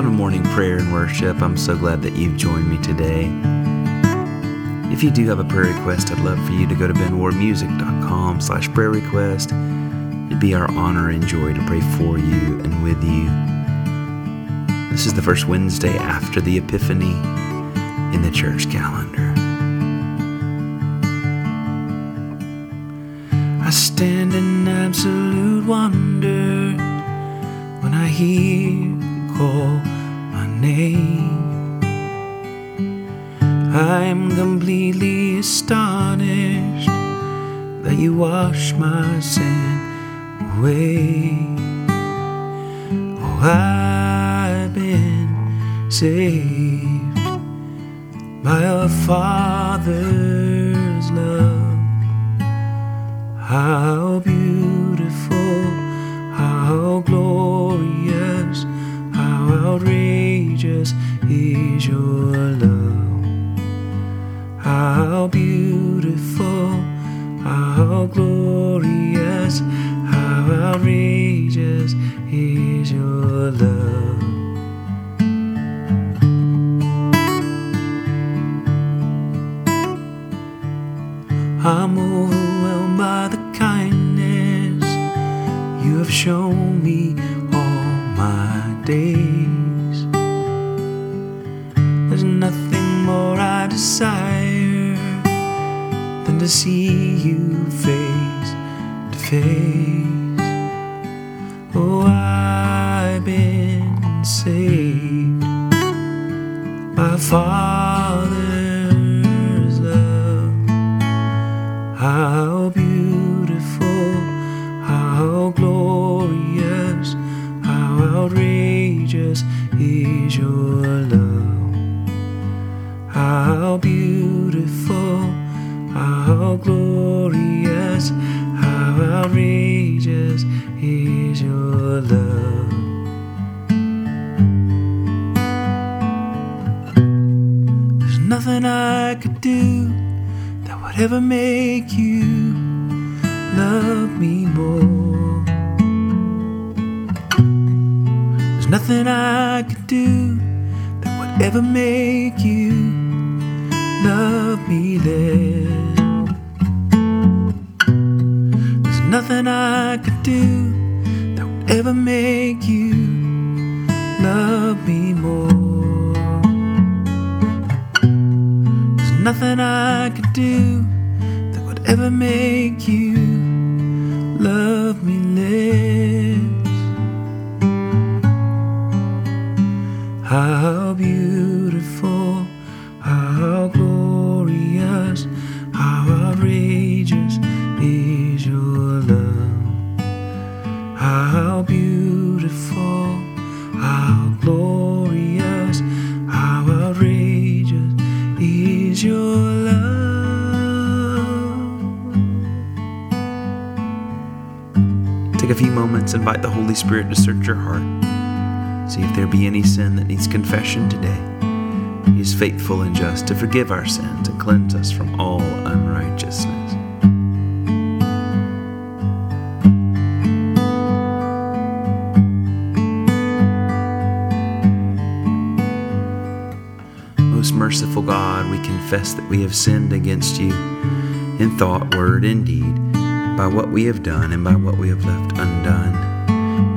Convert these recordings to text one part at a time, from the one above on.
Welcome to morning prayer and worship. I'm so glad that you've joined me today. If you do have a prayer request, I'd love for you to go to benwardmusic.com slash prayer request. It'd be our honor and joy to pray for you and with you. This is the first Wednesday after the Epiphany in the church calendar. I stand in absolute wonder when I hear call my name. I'm completely astonished that you wash my sin away. Oh, I've been saved by a Father's love. How beautiful, shown me all my days. There's nothing more I desire than to see you face to face. Oh, I've been saved by Father's ever make you love me more. There's nothing I could do that would ever make you love me less. There's nothing I could do that would ever make you love me more. Nothing I could do that would ever make you love me less. How the Holy Spirit to search your heart. See if there be any sin that needs confession today. He is faithful and just to forgive our sins and cleanse us from all unrighteousness. Most merciful God, we confess that we have sinned against you in thought, word, and deed, by what we have done and by what we have left undone.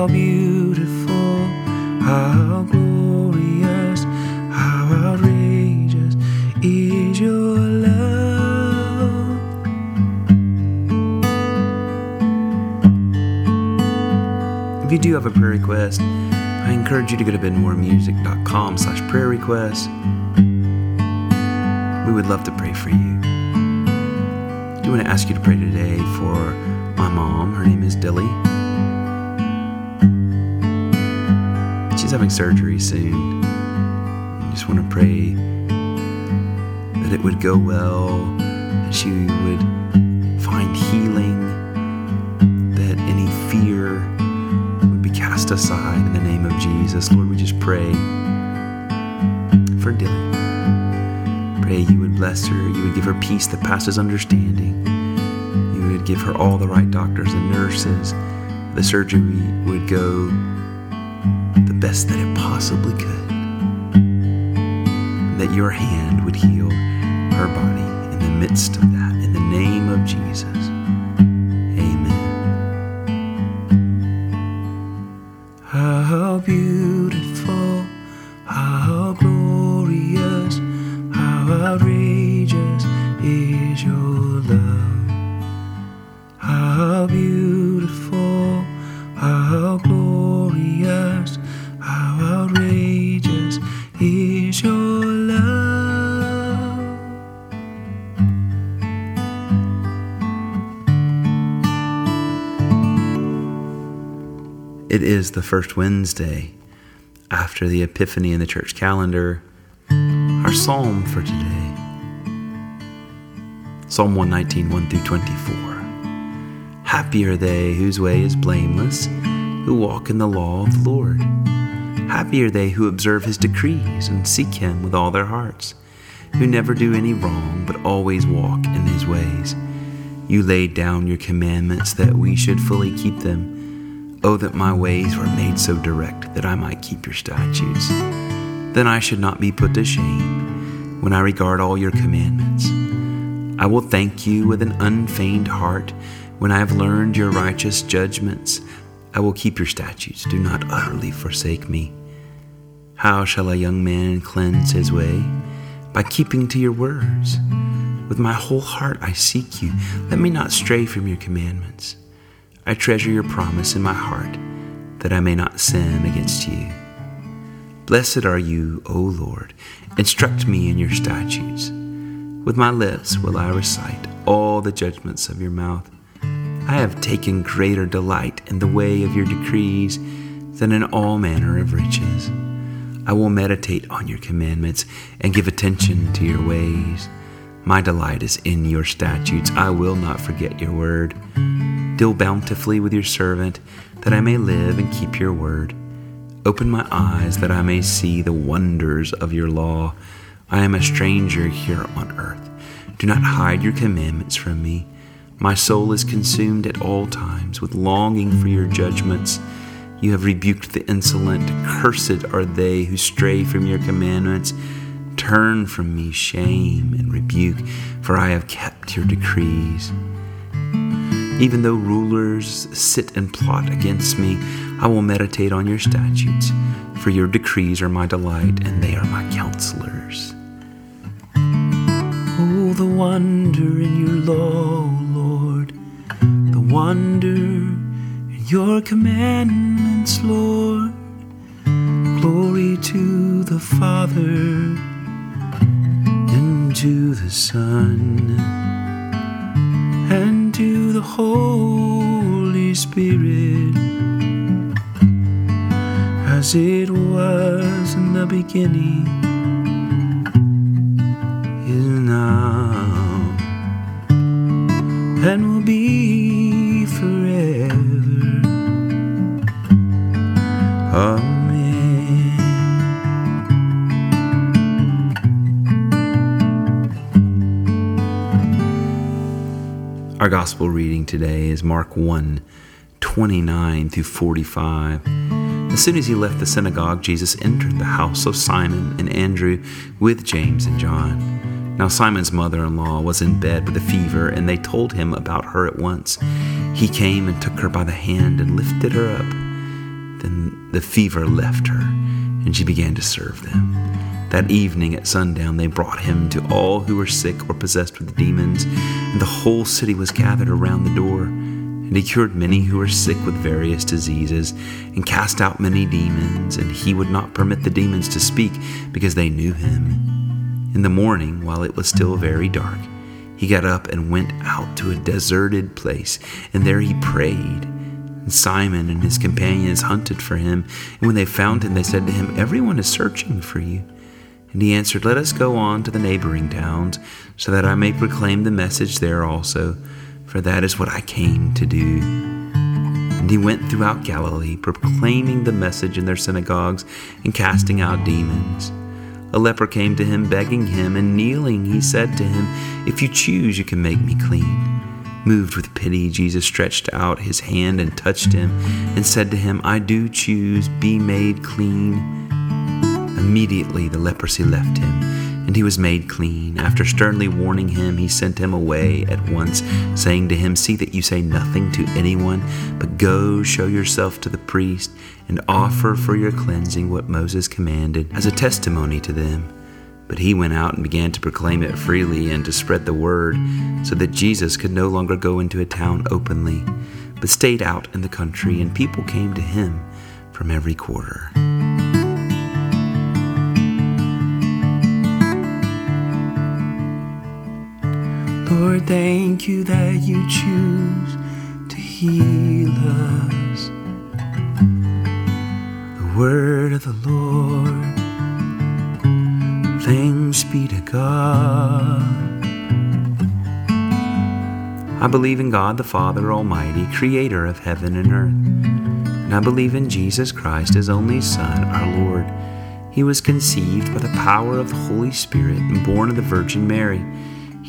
How beautiful, how glorious, how outrageous is your love. If you do have a prayer request, I encourage you to go to benmoremusic.com slash prayer requests. We would love to pray for you. I do want to ask you to pray today for my mom. Her name is Dilly. She's having surgery soon. I just want to pray that it would go well, that she would find healing, that any fear would be cast aside in the name of Jesus. Lord, we just pray for Dylan. Pray you would bless her, you would give her peace that passes understanding. You would give her all the right doctors and nurses. The surgery would go best that it possibly could. That your hand would heal her body in the midst of that. In the name of Jesus. Is the first Wednesday after the Epiphany in the church calendar. Our psalm for today Psalm 119, 1 through 24. Happy are they whose way is blameless, who walk in the law of the Lord. Happy are they who observe his decrees and seek him with all their hearts, who never do any wrong, but always walk in his ways. You laid down your commandments that we should fully keep them. Oh, that my ways were made so direct that I might keep your statutes. Then I should not be put to shame when I regard all your commandments. I will thank you with an unfeigned heart when I have learned your righteous judgments. I will keep your statutes. Do not utterly forsake me. How shall a young man cleanse his way? By keeping to your words. With my whole heart I seek you. Let me not stray from your commandments. I treasure your promise in my heart, that I may not sin against you. Blessed are you, O Lord. Instruct me in your statutes. With my lips will I recite all the judgments of your mouth. I have taken greater delight in the way of your decrees than in all manner of riches. I will meditate on your commandments and give attention to your ways. My delight is in your statutes. I will not forget your word. Deal bountifully with your servant, that I may live and keep your word. Open my eyes that I may see the wonders of your law. I am a stranger here on earth. Do not hide your commandments from me. My soul is consumed at all times with longing for your judgments. You have rebuked the insolent. Cursed are they who stray from your commandments. Turn from me shame and rebuke, for I have kept your decrees. Mm-hmm. Even though rulers sit and plot against me, I will meditate on your statutes, for your decrees are my delight, and they are my counselors. Oh, the wonder in your law, Lord, the wonder in your commandments, Lord. Glory to the Father and to the Son and the Holy Spirit, as it was in the beginning, is now, and will be forever. Amen. Our gospel reading today is Mark 1 29 through 45. As soon as he left the synagogue, Jesus entered the house of Simon and Andrew with James and John. Now, Simon's mother in law was in bed with a fever, and they told him about her at once. He came and took her by the hand and lifted her up. Then the fever left her, and she began to serve them. That evening at sundown, they brought him to all who were sick or possessed with demons, and the whole city was gathered around the door. And he cured many who were sick with various diseases, and cast out many demons, and he would not permit the demons to speak, because they knew him. In the morning, while it was still very dark, he got up and went out to a deserted place, and there he prayed. And Simon and his companions hunted for him, and when they found him, they said to him, Everyone is searching for you. And he answered, Let us go on to the neighboring towns, so that I may proclaim the message there also, for that is what I came to do. And he went throughout Galilee, proclaiming the message in their synagogues and casting out demons. A leper came to him, begging him, and kneeling, he said to him, If you choose, you can make me clean. Moved with pity, Jesus stretched out his hand and touched him, and said to him, I do choose, be made clean. Immediately the leprosy left him, and he was made clean. After sternly warning him, he sent him away at once, saying to him, See that you say nothing to anyone, but go show yourself to the priest, and offer for your cleansing what Moses commanded as a testimony to them. But he went out and began to proclaim it freely and to spread the word, so that Jesus could no longer go into a town openly, but stayed out in the country, and people came to him from every quarter. Lord, thank you that you choose to heal us. The word of the Lord, thanks be to God. I believe in God the Father Almighty, creator of heaven and earth. And I believe in Jesus Christ, his only Son, our Lord. He was conceived by the power of the Holy Spirit and born of the Virgin Mary.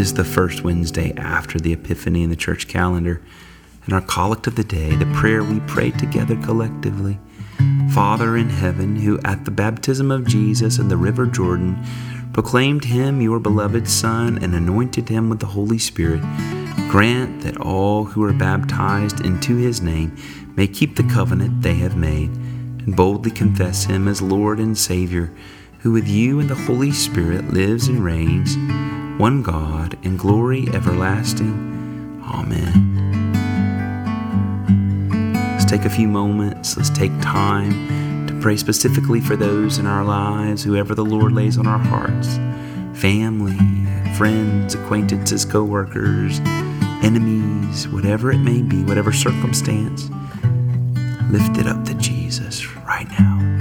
Is the first Wednesday after the Epiphany in the church calendar, and our collect of the day, the prayer we pray together collectively. Father in heaven, who at the baptism of Jesus in the river Jordan proclaimed him your beloved Son and anointed him with the Holy Spirit, grant that all who are baptized into his name may keep the covenant they have made and boldly confess him as Lord and Savior, who with you and the Holy Spirit lives and reigns one God, in glory everlasting. Amen. Let's take a few moments, let's take time to pray specifically for those in our lives, whoever the Lord lays on our hearts family, friends, acquaintances, co workers, enemies, whatever it may be, whatever circumstance. Lift it up to Jesus right now.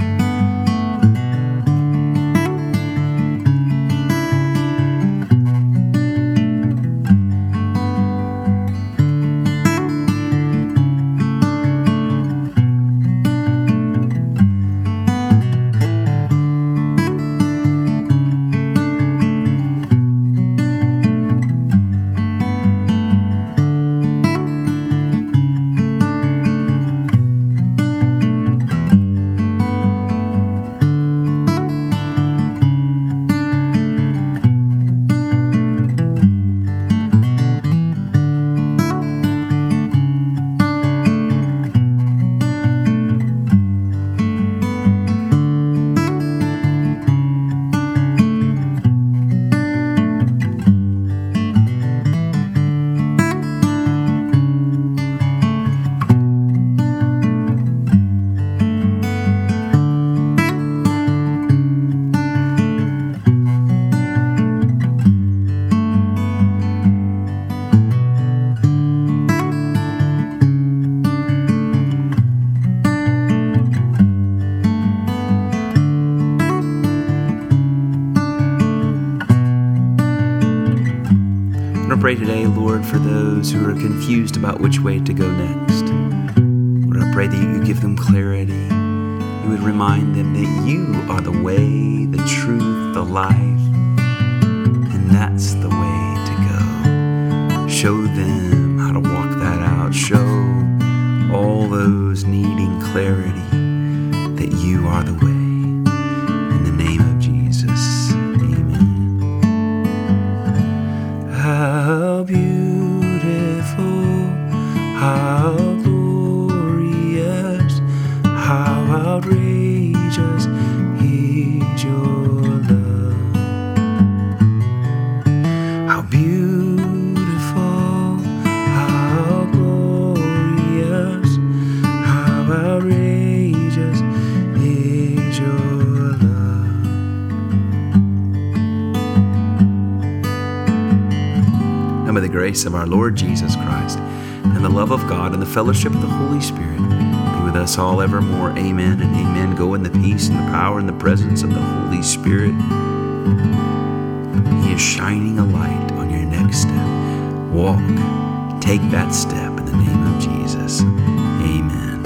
Pray today, Lord, for those who are confused about which way to go next. Lord, I pray that you give them clarity. You would remind them that you are the way, the truth, the life, and that's the way to go. Show them how to walk that out. Show all those needing clarity that you are the way. And may the grace of our Lord Jesus Christ, and the love of God, and the fellowship of the Holy Spirit be with us all evermore. Amen and amen. Go in the peace and the power and the presence of the Holy Spirit. He is shining a light on your next step. Walk. Take that step in the name of Jesus. Amen.